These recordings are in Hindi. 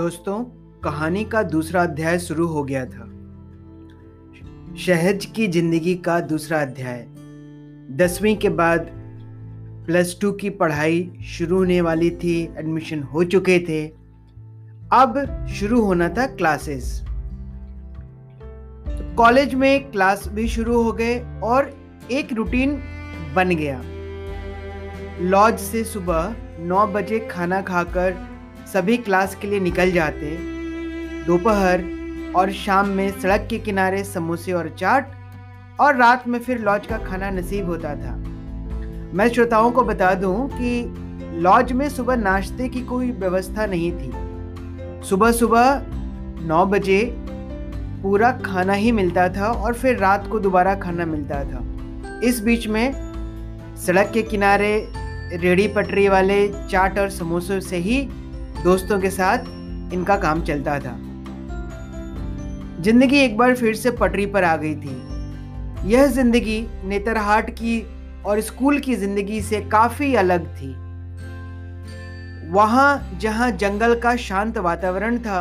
दोस्तों, कहानी का दूसरा अध्याय शुरू हो गया था। शहज की ज़िंदगी का दूसरा अध्याय। दसवीं के बाद प्लस टू की पढ़ाई शुरू होने वाली थी एडमिशन हो चुके थे। अब शुरू होना था क्लासेस कॉलेज में क्लास भी शुरू हो गए और एक रूटीन बन गया। लॉज से सुबह नौ बजे खाना खाकर सभी क्लास के लिए निकल जाते। दोपहर और शाम में सड़क के किनारे समोसे और चाट और रात में फिर लॉज का खाना नसीब होता था। मैं श्रोताओं को बता दूँ कि लॉज में सुबह नाश्ते की कोई व्यवस्था नहीं थी। सुबह सुबह नौ बजे पूरा खाना ही मिलता था और फिर रात को दोबारा खाना मिलता था। इस बीच में सड़क के किनारे रेड़ी पटरी वाले चाट और समोसों से ही दोस्तों के साथ इनका काम चलता था। ज़िंदगी एक बार फिर से पटरी पर आ गई थी। यह ज़िंदगी नेतरहाट की और स्कूल की ज़िंदगी से काफ़ी अलग थी। वहाँ जहाँ जंगल का शांत वातावरण था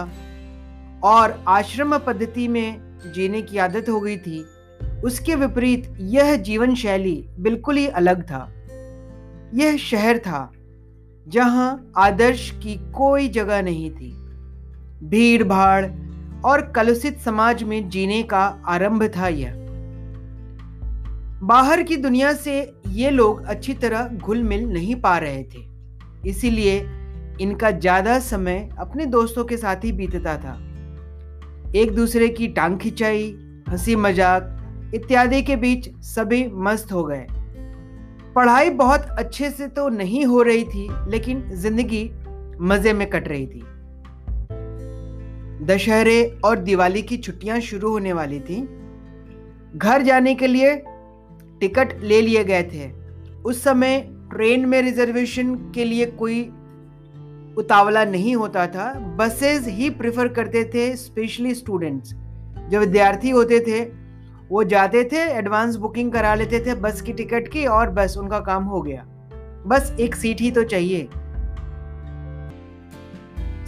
और आश्रम पद्धति में जीने की आदत हो गई थी, उसके विपरीत यह जीवन शैली बिल्कुल ही अलग था। यह शहर था जहाँ आदर्श की कोई जगह नहीं थी। भीड़ भाड़ और कलुषित समाज में जीने का आरंभ था यह। बाहर की दुनिया से ये लोग अच्छी तरह घुल मिल नहीं पा रहे थे। इसीलिए इनका ज़्यादा समय अपने दोस्तों के साथ ही बीतता था। एक दूसरे की टांग खिंचाई हँसी मज़ाक इत्यादि के बीच सभी मस्त हो गए। पढ़ाई बहुत अच्छे से तो नहीं हो रही थी, लेकिन ज़िंदगी मज़े में कट रही थी। दशहरे और दिवाली की छुट्टियाँ शुरू होने वाली थी। घर जाने के लिए टिकट ले लिए गए थे। उस समय ट्रेन में रिजर्वेशन के लिए कोई उतावला नहीं होता था। बसेस ही प्रेफर करते थे, स्पेशली स्टूडेंट्स। जो विद्यार्थी होते थे वो जाते थे एडवांस बुकिंग करा लेते थे बस की टिकट की और बस उनका काम हो गया। बस एक सीट ही तो चाहिए।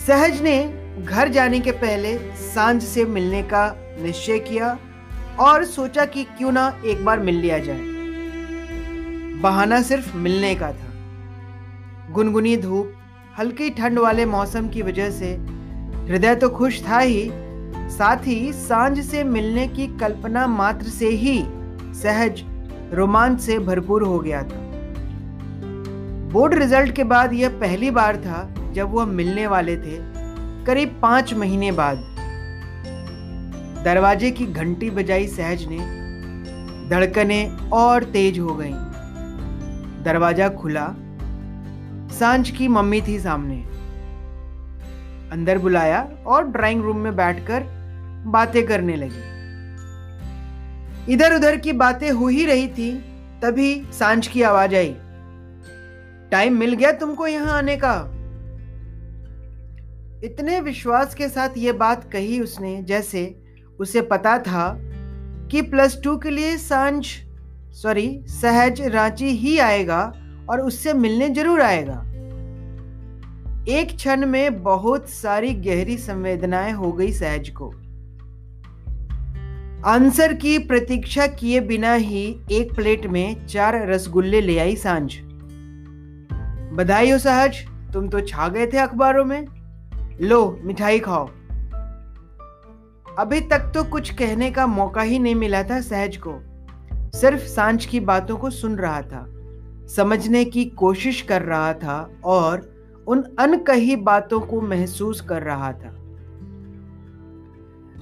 सहज ने घर जाने के पहले साँझ से मिलने का निश्चय किया और सोचा कि क्यों ना एक बार मिल लिया जाए। बहाना सिर्फ़ मिलने का था। गुनगुनी धूप, हल्की ठंड वाले मौसम की वजह से, हृदय तो खुश था ही साथ ही साँझ से मिलने की कल्पना मात्र से ही सहज, रोमांच से भरपूर हो गया था। बोर्ड रिज़ल्ट के बाद यह पहली बार था जब वह मिलने वाले थे, करीब पाँच महीने बाद। दरवाजे की घंटी बजाई सहज ने, धड़कने और तेज हो गईं। दरवाज़ा खुला। साँझ की मम्मी थी सामने। अंदर बुलाया और ड्राइंग रूम में बैठकर बातें करने लगी। इधर उधर की बातें हो ही रही थी, तभी साँझ की आवाज़ आई। टाइम मिल गया तुमको यहाँ आने का। इतने विश्वास के साथ यह बात कही उसने, जैसे उसे पता था कि प्लस टू के लिए साँझ, सॉरी, सहज रांची ही आएगा और उससे मिलने ज़रूर आएगा। एक क्षण में बहुत सारी गहरी संवेदनाएँ हो गई सहज को। आंसर की प्रतीक्षा किए बिना ही एक प्लेट में चार रसगुल्ले ले आई साँझ। बधाई हो सहज तुम तो छा गए थे अखबारों में। लो, मिठाई खाओ। अभी तक तो कुछ कहने का मौका ही नहीं मिला था सहज को। सिर्फ़ साँझ की बातों को सुन रहा था, समझने की कोशिश कर रहा था और उन अनकही बातों को महसूस कर रहा था।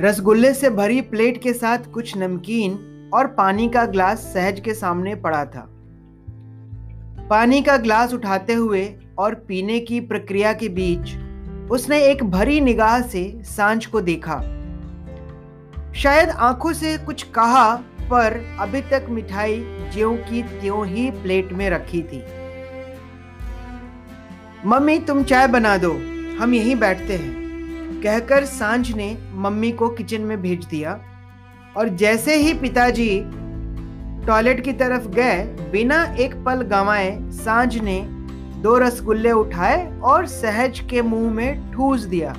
रसगुल्ले से भरी प्लेट के साथ कुछ नमकीन और पानी का ग्लास सहज के सामने पड़ा था। पानी का ग्लास उठाते हुए और पीने की प्रक्रिया के बीच, उसने एक भरी निगाह से साँझ को देखा। शायद आँखों से कुछ कहा, पर अभी तक मिठाई ज्यों की त्यों ही प्लेट में रखी थी। मम्मी, तुम चाय बना दो, हम यहीं बैठते हैं। कहकर साँझ ने मम्मी को किचन में भेज दिया और जैसे ही पिताजी टॉयलेट की तरफ़ गए, बिना एक पल गंवाए साँझ ने दो रसगुल्ले उठाए और सहज के मुँह में ठूस दिया।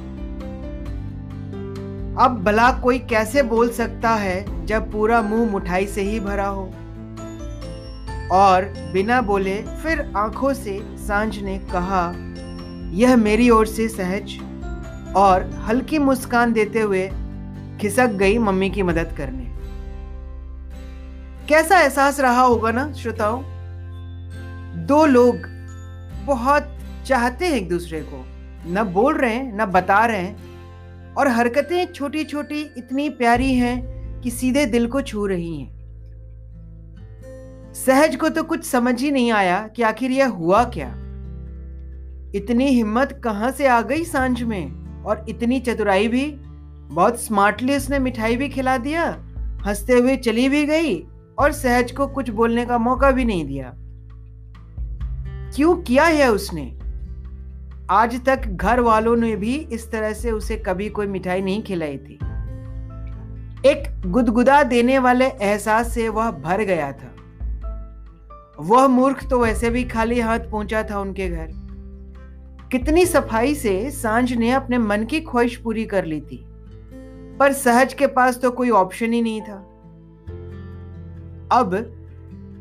अब भला कोई कैसे बोल सकता है जब पूरा मुँह मुठाई से ही भरा हो? और बिना बोले फिर आँखों से साँझ ने कहा, यह मेरी ओर से सहज और हल्की मुस्कान देते हुए खिसक गई मम्मी की मदद करने। कैसा एहसास रहा होगा ना, श्रोताओं? दो लोग बहुत चाहते हैं एक दूसरे को। न बोल रहे हैं, न बता रहे हैं। और हरकतें छोटी छोटी इतनी प्यारी हैं कि सीधे दिल को छू रही हैं। सहज को तो कुछ समझ ही नहीं आया कि आखिर यह हुआ क्या। इतनी हिम्मत कहाँ से आ गई साँझ में? और इतनी चतुराई भी। बहुत स्मार्टली उसने मिठाई भी खिला दिया, हँसते हुए चली भी गई और सहज को कुछ बोलने का मौका भी नहीं दिया। क्यों किया है उसने? आज तक घर वालों ने भी इस तरह से उसे कभी कोई मिठाई नहीं खिलाई थी। एक गुदगुदा देने वाले एहसास से वह भर गया था। वह मूर्ख तो वैसे भी खाली हाथ पहुँचा था उनके घर। कितनी सफ़ाई से साँझ ने अपने मन की ख्वाहिश पूरी कर ली थी? पर सहज के पास तो कोई ऑप्शन ही नहीं था। अब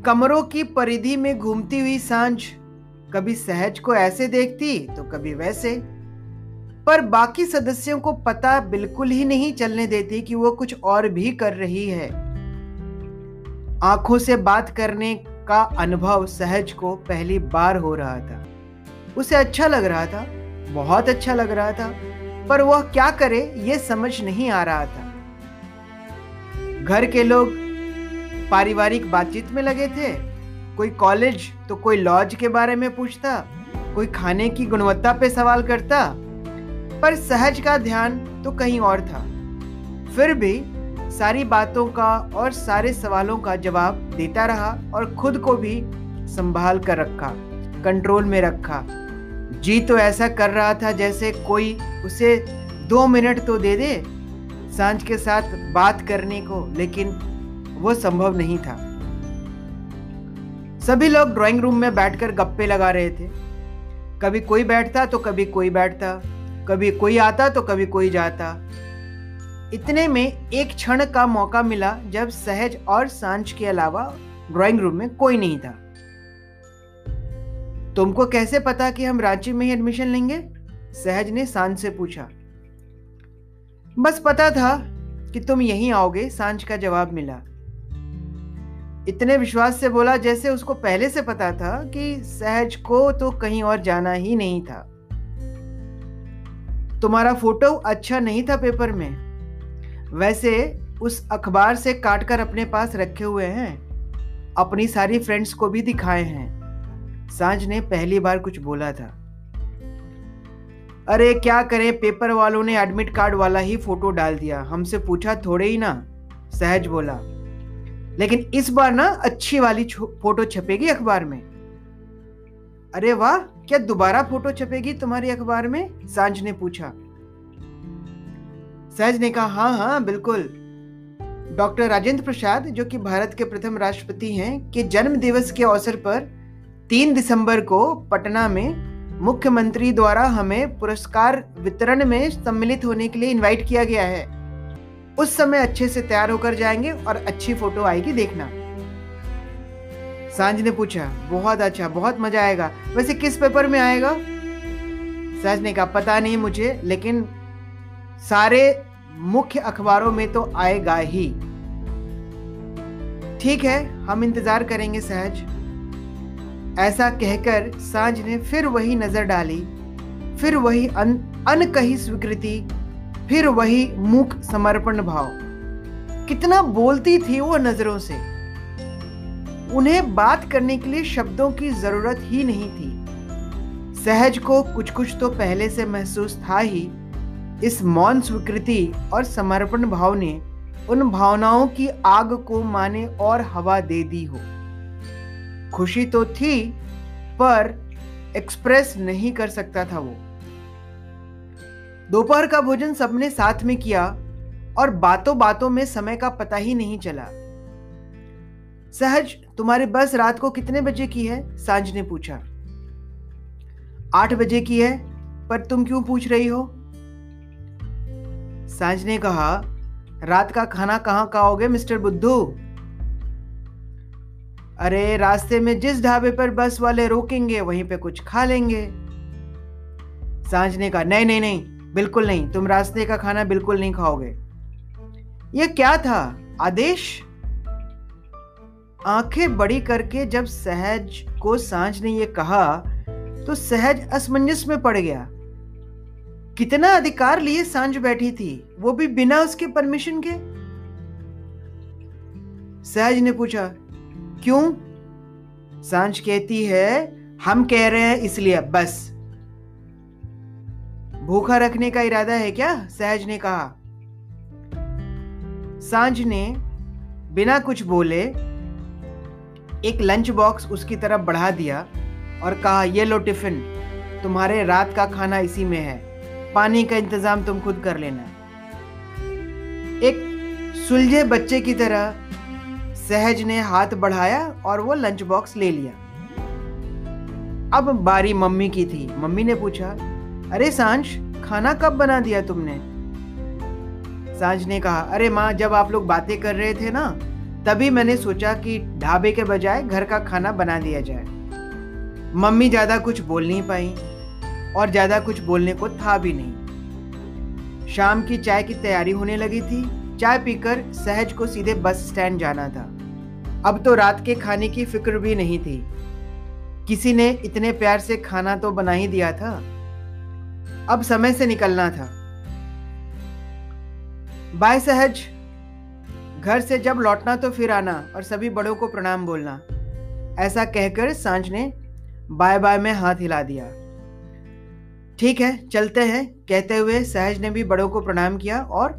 कमरों की परिधि में घूमती हुई साँझ कभी सहज को ऐसे देखती तो कभी वैसे। पर बाकी सदस्यों को पता बिल्कुल ही नहीं चलने देती कि वो कुछ और भी कर रही है। आँखों से बात करने का अनुभव सहज को पहली बार हो रहा था। उसे अच्छा लग रहा था, बहुत अच्छा लग रहा था, पर वह क्या करे ये समझ नहीं आ रहा था। घर के लोग पारिवारिक बातचीत में लगे थे। कोई कॉलेज तो कोई लॉज के बारे में पूछता, कोई खाने की गुणवत्ता पे सवाल करता, पर सहज का ध्यान तो कहीं और था। फिर भी सारी बातों का और सारे सवालों का जवाब देता रहा और खुद को भी संभाल कर रखा। कंट्रोल में रखा। जी तो ऐसा कर रहा था जैसे कोई उसे दो मिनट तो दे दे साँझ के साथ बात करने को, लेकिन वो संभव नहीं था। सभी लोग ड्राइंग रूम में बैठकर गप्पे लगा रहे थे। कभी कोई बैठता तो कभी कोई बैठता, कभी कोई आता तो कभी कोई जाता। इतने में एक क्षण का मौका मिला जब सहज और साँझ के अलावा ड्राइंग रूम में कोई नहीं था। तुमको कैसे पता कि हम रांची में ही एडमिशन लेंगे? सहज ने साँझ से पूछा। बस पता था कि तुम यहीं आओगे, साँझ का जवाब मिला। इतने विश्वास से बोला जैसे उसको पहले से पता था कि सहज को तो कहीं और जाना ही नहीं था। तुम्हारा फ़ोटो अच्छा नहीं था पेपर में। वैसे उस अखबार से काटकर अपने पास रखे हुए हैं। अपनी सारी फ्रेंड्स को भी दिखाए हैं। साँझ ने पहली बार कुछ बोला था। अरे, क्या करें? पेपर वालों ने एडमिट कार्ड वाला ही फ़ोटो डाल दिया। हमसे पूछा, थोड़े ही ना? सहज बोला। लेकिन इस बार ना, अच्छी वाली फ़ोटो छपेगी अखबार में? अरे वाह! क्या दोबारा फ़ोटो छपेगी तुम्हारी अखबार में? साँझ ने पूछा। सहज ने कहा हाँ हाँ बिल्कुल। डॉक्टर राजेंद्र प्रसाद, जो कि भारत के प्रथम राष्ट्रपति हैं, के जन्म दिवस के अवसर पर तीन दिसंबर को पटना में मुख्यमंत्री द्वारा हमें पुरस्कार वितरण में सम्मिलित होने के लिए इनवाइट किया गया है। उस समय अच्छे से तैयार होकर जाएँगे और अच्छी फ़ोटो आएगी देखना। साँझ ने पूछा, बहुत अच्छा बहुत मज़ा आएगा। वैसे किस पेपर में आएगा? साँझ ने कहा, पता नहीं मुझे, लेकिन सारे मुख्य अखबारों में तो आएगा ही। ठीक है, हम इंतज़ार करेंगे सहज ऐसा कहकर साँझ ने फिर वही नज़र डाली, फिर वही अन, अनकही स्वीकृति, फिर वही मुख समर्पण भाव। कितना बोलती थी वो नज़रों से। उन्हें बात करने के लिए शब्दों की ज़रूरत ही नहीं थी। सहज को कुछ कुछ तो पहले से महसूस था ही। इस मौन स्वीकृति और समर्पण भाव ने उन भावनाओं की आग को माने और हवा दे दी हो। खुशी तो थी, पर एक्सप्रेस नहीं कर सकता था वो। दोपहर का भोजन सबने साथ में किया और बातों बातों में समय का पता ही नहीं चला। सहज, तुम्हारी बस रात को कितने बजे की है? साँझ ने पूछा। आठ बजे की है, पर तुम क्यों पूछ रही हो? साँझ ने कहा, रात का खाना कहाँ खाओगे, मिस्टर बुद्धू? अरे, रास्ते में जिस ढाबे पर बस वाले रोकेंगे, वहीं पे कुछ खा लेंगे। साँझ ने कहा नहीं नहीं नहीं, बिल्कुल नहीं, तुम रास्ते का खाना बिल्कुल नहीं खाओगे। यह क्या था? आदेश? आँखें बड़ी करके जब सहज को साँझ ने यह कहा तो सहज असमंजस में पड़ गया। कितना अधिकार लिए साँझ बैठी थी? वो भी बिना उसके परमिशन के? सहज ने पूछा क्यों? साँझ कहती है, हम कह रहे हैं इसलिए, बस। भूखा रखने का इरादा है क्या? सहज ने कहा। साँझ ने बिना कुछ बोले एक लंच बॉक्स उसकी तरफ़ बढ़ा दिया और कहा, ये लो टिफ़िन, तुम्हारे रात का खाना इसी में है। पानी का इंतज़ाम तुम खुद कर लेना। एक सुलझे बच्चे की तरह सहज ने हाथ बढ़ाया और वो लंच बॉक्स ले लिया। अब बारी मम्मी की थी। मम्मी ने पूछा, अरे साँझ खाना कब बना दिया तुमने? साँझ ने कहा, अरे माँ, जब आप लोग बातें कर रहे थे ना, तभी मैंने सोचा कि ढाबे के बजाय घर का खाना बना दिया जाए। मम्मी ज़्यादा कुछ बोल नहीं पाई और ज़्यादा कुछ बोलने को था भी नहीं। शाम की चाय की तैयारी होने लगी थी। चाय पीकर सहज को सीधे बस स्टैंड जाना था। अब तो रात के खाने की फ़िक्र भी नहीं थी। किसी ने इतने प्यार से खाना तो बना ही दिया था। अब समय से निकलना था। बाय सहज। घर से जब लौटना तो फिर आना और सभी बड़ों को प्रणाम बोलना। ऐसा कहकर साँझ ने बाय बाय में हाथ हिला दिया। ठीक है, चलते हैं, कहते हुए सहज ने भी बड़ों को प्रणाम किया और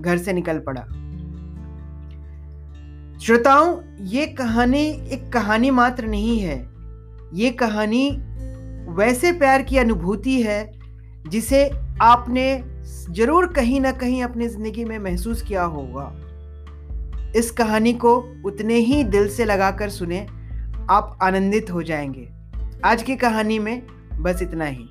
घर से निकल पड़ा। श्रोताओं, ये कहानी एक कहानी मात्र नहीं है। ये कहानी वैसे प्यार की अनुभूति है, जिसे आपने ज़रूर कहीं ना कहीं अपनी ज़िंदगी में महसूस किया होगा। इस कहानी को उतने ही दिल से लगाकर सुने, आप आनंदित हो जाएँगे। आज की कहानी में बस इतना ही।